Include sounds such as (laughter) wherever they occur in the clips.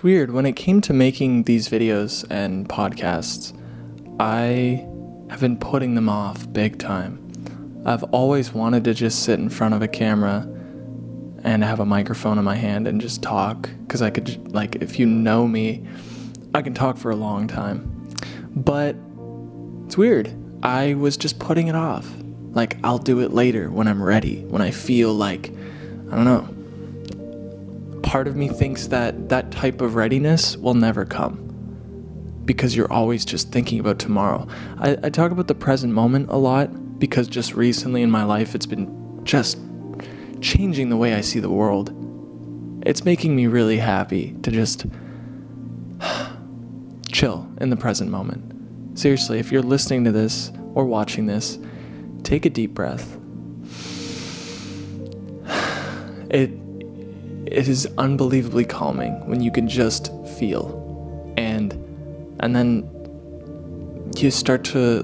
It's weird. When it came to making these videos and podcasts, I have been putting them off big time. I've always wanted to just sit in front of a camera and have a microphone in my hand and just talk because I could, like, if you know me, I can talk for a long time. But it's weird. I was just putting it off. Like, I'll do it later when I'm ready, when I feel like, I don't know. Part of me thinks that that type of readiness will never come because you're always just thinking about tomorrow. I, I talk about the present moment a lot because just recently in my life it's been just changing the way I see the world. It's making me really happy to just (sighs) chill in the present moment. Seriously, if you're listening to this or watching this, take a deep breath. (sighs) It it is unbelievably calming when you can just feel and and then you start to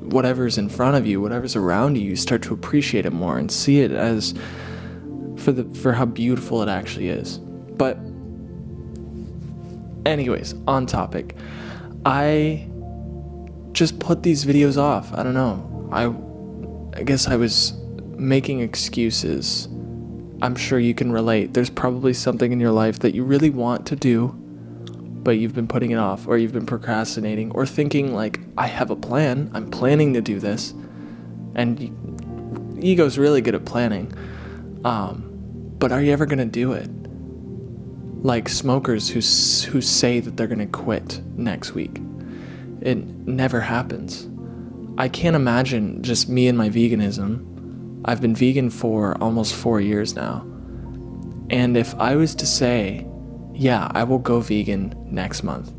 whatever's in front of you, whatever's around you, you start to appreciate it more and see it as for the for how beautiful it actually is. But anyways, on topic. I just put these videos off. I don't know. I I guess I was making excuses. I'm sure you can relate. There's probably something in your life that you really want to do, but you've been putting it off, or you've been procrastinating, or thinking, like, I have a plan, I'm planning to do this. And ego's really good at planning. Um, but are you ever going to do it? Like smokers who, who say that they're going to quit next week. It never happens. I can't imagine just me and my veganism. I've been vegan for almost four years now. And if I was to say, yeah, I will go vegan next month,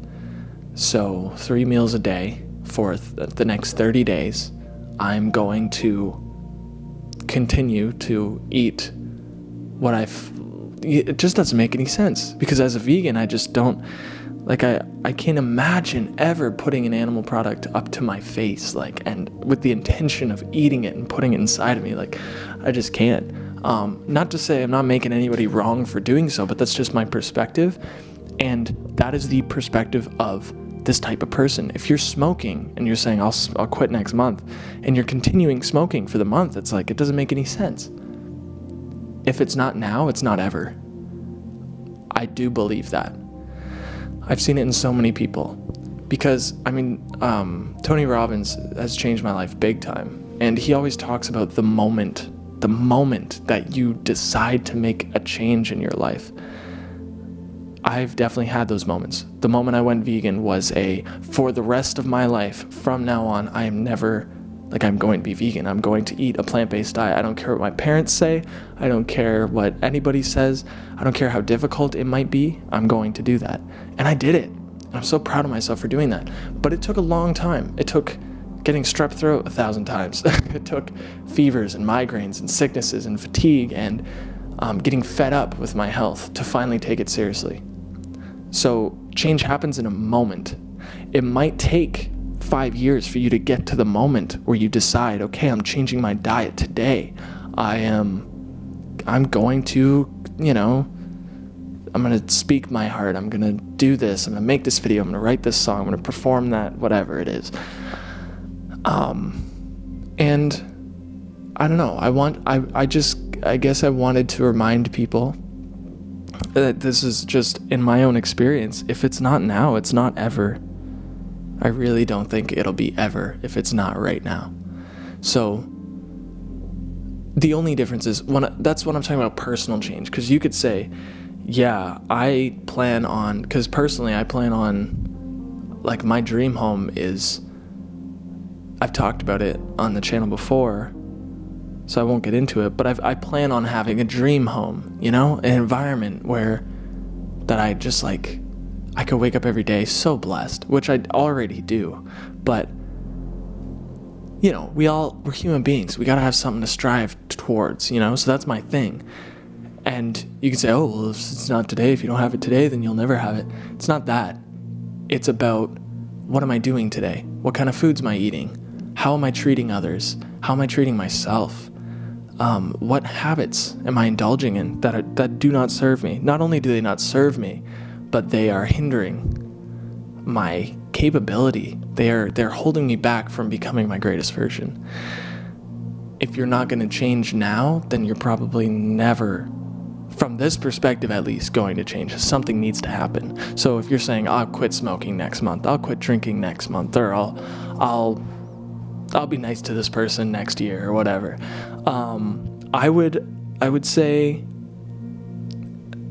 so three meals a day for th- the next 30 days, I'm going to continue to eat what I've. It just doesn't make any sense because as a vegan, I just don't like I, I can't imagine ever putting an animal product up to my face like and with the intention of eating it and putting it inside of me like i just can't. Um, not to say i'm not making anybody wrong for doing so but that's just my perspective. And that is the perspective of this type of person. If you're smoking and you're saying i'll, I'll quit next month and you're continuing smoking for the month it's like it doesn't make any sense. If it's not now it's not ever. I do believe that I've seen it in so many people. Because, I mean, um, Tony Robbins has changed my life big time. And he always talks about the moment, the moment that you decide to make a change in your life. I've definitely had those moments. The moment I went vegan was a, for the rest of my life, from now on, I am never like I'm going to be vegan. I'm going to eat a plant-based diet. I don't care what my parents say. I don't care what anybody says. I don't care how difficult it might be. I'm going to do that. And I did it. I'm so proud of myself for doing that. But it took a long time. It took getting strep throat a thousand times. (laughs) it took fevers and migraines and sicknesses and fatigue and um, getting fed up with my health to finally take it seriously. So change happens in a moment. It might take five years for you to get to the moment where you decide, okay, I'm changing my diet today. I am, I'm going to, you know, I'm to speak my heart. I'm to do this. I'm to make this video. I'm to write this song. I'm to perform that, whatever it is. Um, and I don't know. I want, I, I just, I guess I wanted to remind people that this is just in my own experience. If it's not now, it's not ever. I really don't think it'll be ever if it's not right now. So the only difference is when that's what I'm talking about personal change because you could say, yeah, I plan on cuz personally I plan on like my dream home is I've talked about it on the channel before. So I won't get into it, but I've, I plan on having a dream home, you know, an environment where that I just like I could wake up every day so blessed, which I already do. But you know, we all we're human beings. We got to have something to strive towards, you know? So that's my thing. And you can say, "Oh, well, if it's not today, if you don't have it today, then you'll never have it." It's not that. It's about what am I doing today? What kind of foods am I eating? How am I treating others? How am I treating myself? Um, what habits am I indulging in that are, that do not serve me? Not only do they not serve me, but they are hindering my capability. They are they're holding me back from becoming my greatest version. If you're not going to change now, then you're probably never from this perspective at least going to change something needs to happen so if you're saying i'll quit smoking next month i'll quit drinking next month or i'll i'll i'll be nice to this person next year or whatever um, i would i would say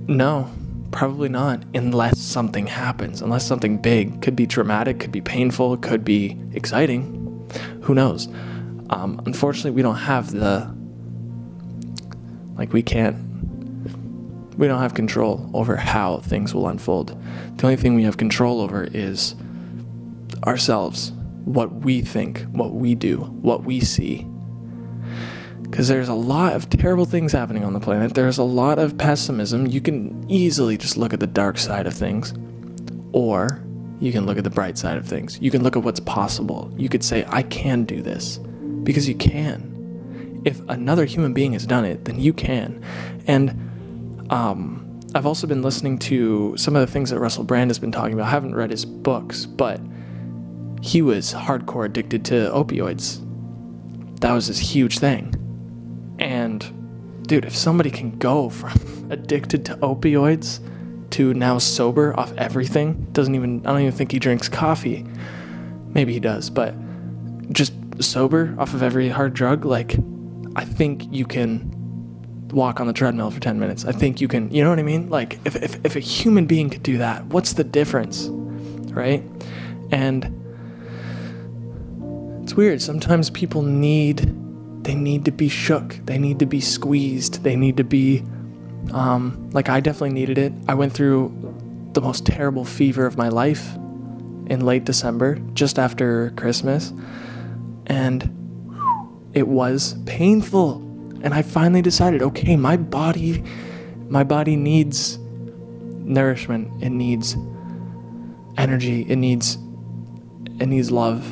no probably not unless something happens unless something big could be traumatic could be painful could be exciting who knows um, unfortunately we don't have the like we can't we don't have control over how things will unfold. The only thing we have control over is ourselves, what we think, what we do, what we see. Because there's a lot of terrible things happening on the planet. There's a lot of pessimism. You can easily just look at the dark side of things, or you can look at the bright side of things. You can look at what's possible. You could say, I can do this, because you can. If another human being has done it, then you can. And um, I've also been listening to some of the things that Russell Brand has been talking about. I haven't read his books, but he was hardcore addicted to opioids. That was his huge thing. Dude, if somebody can go from (laughs) addicted to opioids to now sober off everything, doesn't even I don't even think he drinks coffee. Maybe he does, but just sober off of every hard drug, like I think you can walk on the treadmill for 10 minutes. I think you can, you know what I mean? Like, if, if, if a human being could do that, what's the difference? Right? And it's weird. Sometimes people need, they need to be shook. They need to be squeezed. They need to be, um, like, I definitely needed it. I went through the most terrible fever of my life in late December, just after Christmas. And it was painful and I finally decided, okay, my body my body needs nourishment. It needs energy. It needs it needs love.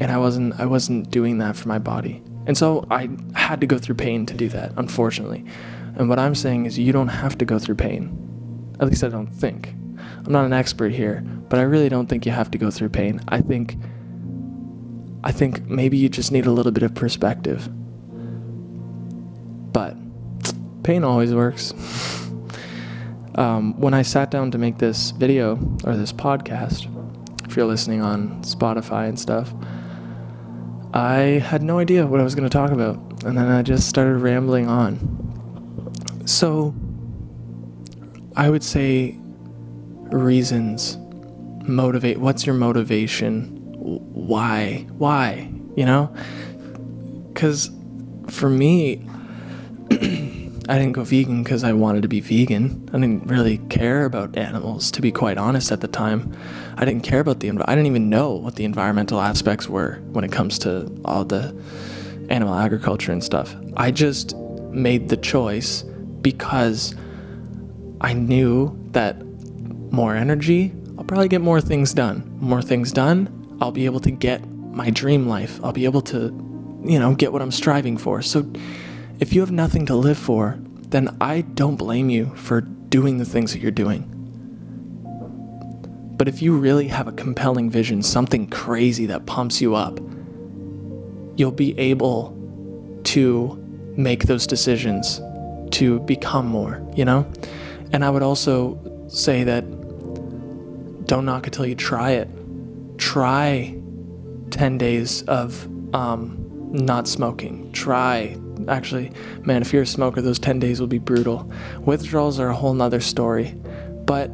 And I wasn't I wasn't doing that for my body. And so I had to go through pain to do that, unfortunately. And what I'm saying is you don't have to go through pain. At least I don't think. I'm not an expert here, but I really don't think you have to go through pain. I think I think maybe you just need a little bit of perspective. But pain always works. (laughs) um, when I sat down to make this video or this podcast, if you're listening on Spotify and stuff, I had no idea what I was going to talk about. And then I just started rambling on. So, I would say reasons motivate. What's your motivation? Why? Why? You know? Because for me, I didn't go vegan because I wanted to be vegan. I didn't really care about animals, to be quite honest, at the time. I didn't care about the. I didn't even know what the environmental aspects were when it comes to all the animal agriculture and stuff. I just made the choice because I knew that more energy, I'll probably get more things done. More things done, I'll be able to get my dream life. I'll be able to, you know, get what I'm striving for. So if you have nothing to live for, then I don't blame you for doing the things that you're doing. But if you really have a compelling vision, something crazy that pumps you up, you'll be able to make those decisions to become more, you know? And I would also say that don't knock until you try it. Try 10 days of um, not smoking. Try actually, man, if you're a smoker, those 10 days will be brutal. Withdrawals are a whole nother story. But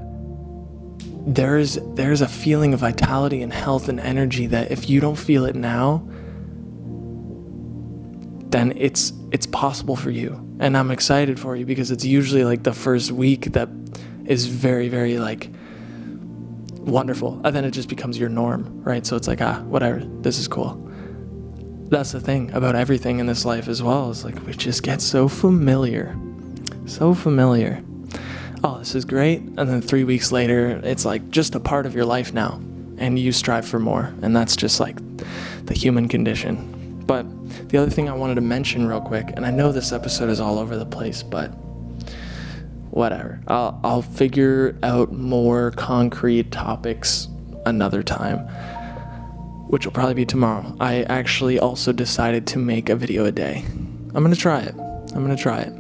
there's there's a feeling of vitality and health and energy that if you don't feel it now, then it's it's possible for you. And I'm excited for you because it's usually like the first week that is very, very like wonderful. And then it just becomes your norm, right? So it's like, ah, whatever, this is cool that's the thing about everything in this life as well. Is like we just get so familiar, so familiar. Oh, this is great, and then three weeks later, it's like just a part of your life now, and you strive for more, and that's just like the human condition. But the other thing I wanted to mention real quick, and I know this episode is all over the place, but whatever. I'll I'll figure out more concrete topics another time, which will probably be tomorrow. I actually also decided to make a video a day. I'm gonna try it. I'm gonna try it.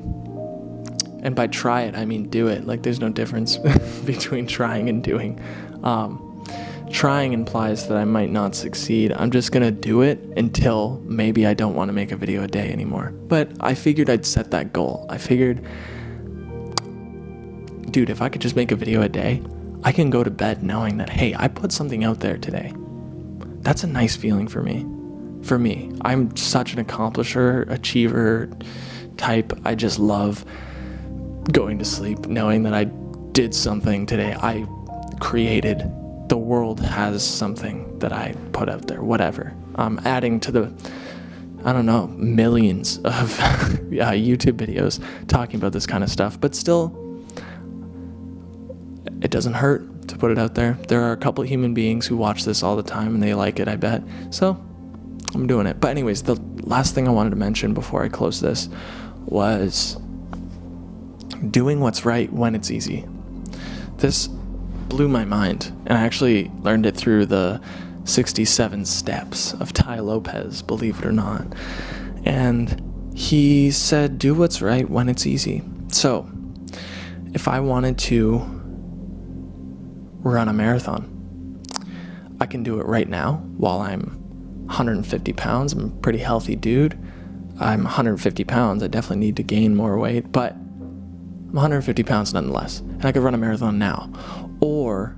And by try it, I mean do it. Like there's no difference (laughs) between trying and doing. Um, trying implies that I might not succeed. I'm just gonna do it until maybe I don't want to make a video a day anymore. But I figured I'd set that goal. I figured, dude, if I could just make a video a day, I can go to bed knowing that, hey, I put something out there today. That's a nice feeling for me. For me, I'm such an accomplisher, achiever type. I just love going to sleep knowing that I did something today. I created. The world has something that I put out there, whatever. I'm adding to the, I don't know, millions of (laughs) yeah, YouTube videos talking about this kind of stuff, but still, it doesn't hurt put it out there. There are a couple human beings who watch this all the time and they like it, I bet. So I'm doing it. But, anyways, the last thing I wanted to mention before I close this was doing what's right when it's easy. This blew my mind, and I actually learned it through the 67 steps of Tai Lopez, believe it or not. And he said, Do what's right when it's easy. So, if I wanted to run a marathon, I can do it right now while I'm 150 pounds. I'm a pretty healthy dude. I'm 150 pounds. I definitely need to gain more weight, but I'm 150 pounds nonetheless. And I could run a marathon now. Or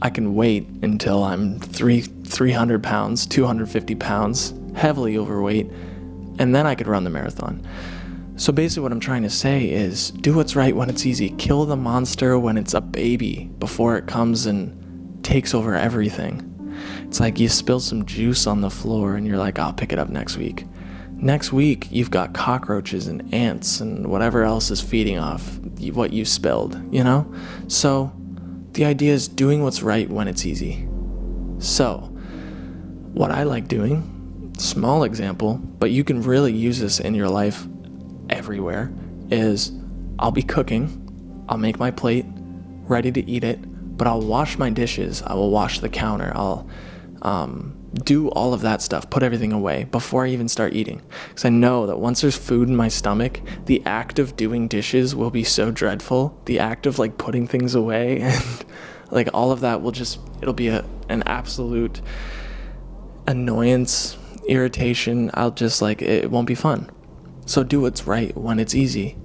I can wait until I'm three, 300 pounds, 250 pounds, heavily overweight, and then I could run the marathon. So basically, what I'm trying to say is do what's right when it's easy. Kill the monster when it's a baby before it comes and takes over everything. It's like you spill some juice on the floor and you're like, I'll pick it up next week. Next week, you've got cockroaches and ants and whatever else is feeding off what you spilled, you know? So the idea is doing what's right when it's easy. So, what I like doing, small example, but you can really use this in your life everywhere, is I'll be cooking, I'll make my plate, ready to eat it, but I'll wash my dishes, I will wash the counter, I'll um, do all of that stuff, put everything away before I even start eating. Because I know that once there's food in my stomach, the act of doing dishes will be so dreadful. The act of like putting things away (laughs) and like all of that will just, it'll be a, an absolute annoyance, irritation. I'll just like, it won't be fun. So do what's right when it's easy.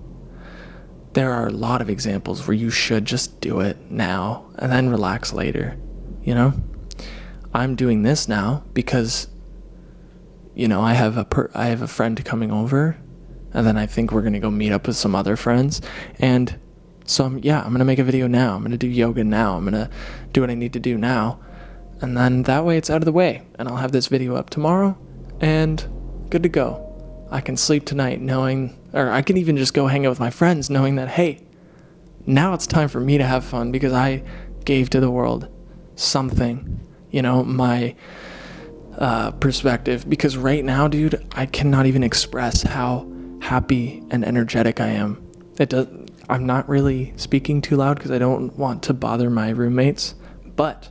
There are a lot of examples where you should just do it now and then relax later, you know? I'm doing this now because you know, I have a per- I have a friend coming over and then I think we're going to go meet up with some other friends and so I'm, yeah, I'm going to make a video now. I'm going to do yoga now. I'm going to do what I need to do now. And then that way it's out of the way and I'll have this video up tomorrow and good to go. I can sleep tonight knowing or I can even just go hang out with my friends knowing that hey, now it's time for me to have fun because I gave to the world something you know, my uh, perspective. Because right now, dude, I cannot even express how happy and energetic I am. It does. I'm not really speaking too loud because I don't want to bother my roommates, but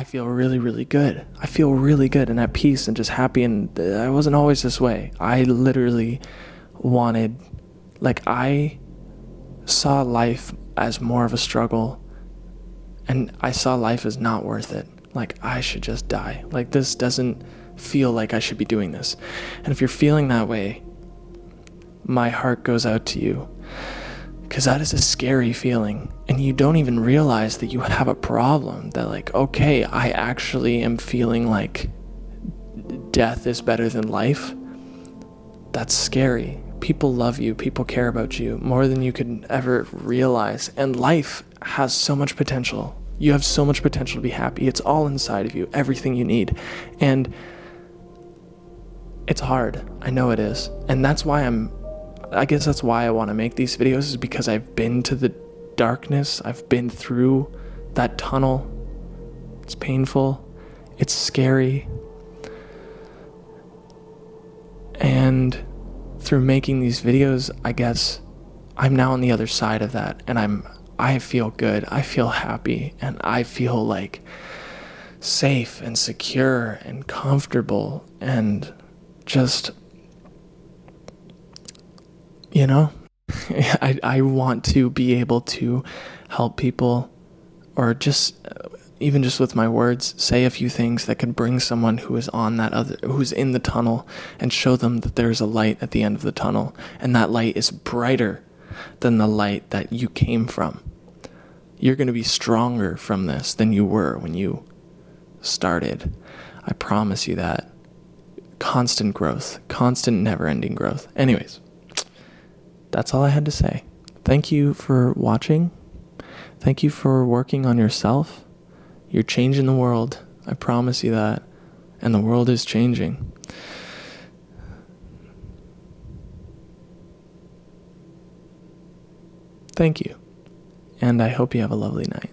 I feel really, really good. I feel really good and at peace and just happy. And uh, I wasn't always this way. I literally wanted, like, I saw life as more of a struggle and I saw life as not worth it. Like, I should just die. Like, this doesn't feel like I should be doing this. And if you're feeling that way, my heart goes out to you. Because that is a scary feeling. And you don't even realize that you have a problem. That, like, okay, I actually am feeling like death is better than life. That's scary. People love you, people care about you more than you could ever realize. And life has so much potential. You have so much potential to be happy. It's all inside of you, everything you need. And it's hard. I know it is. And that's why I'm, I guess that's why I want to make these videos, is because I've been to the darkness. I've been through that tunnel. It's painful. It's scary. And through making these videos, I guess I'm now on the other side of that and I'm I feel good. I feel happy and I feel like safe and secure and comfortable and just you know (laughs) I I want to be able to help people or just uh, even just with my words say a few things that could bring someone who is on that other who's in the tunnel and show them that there's a light at the end of the tunnel and that light is brighter than the light that you came from you're going to be stronger from this than you were when you started. I promise you that. Constant growth, constant never ending growth. Anyways, that's all I had to say. Thank you for watching. Thank you for working on yourself. You're changing the world. I promise you that. And the world is changing. Thank you. And I hope you have a lovely night.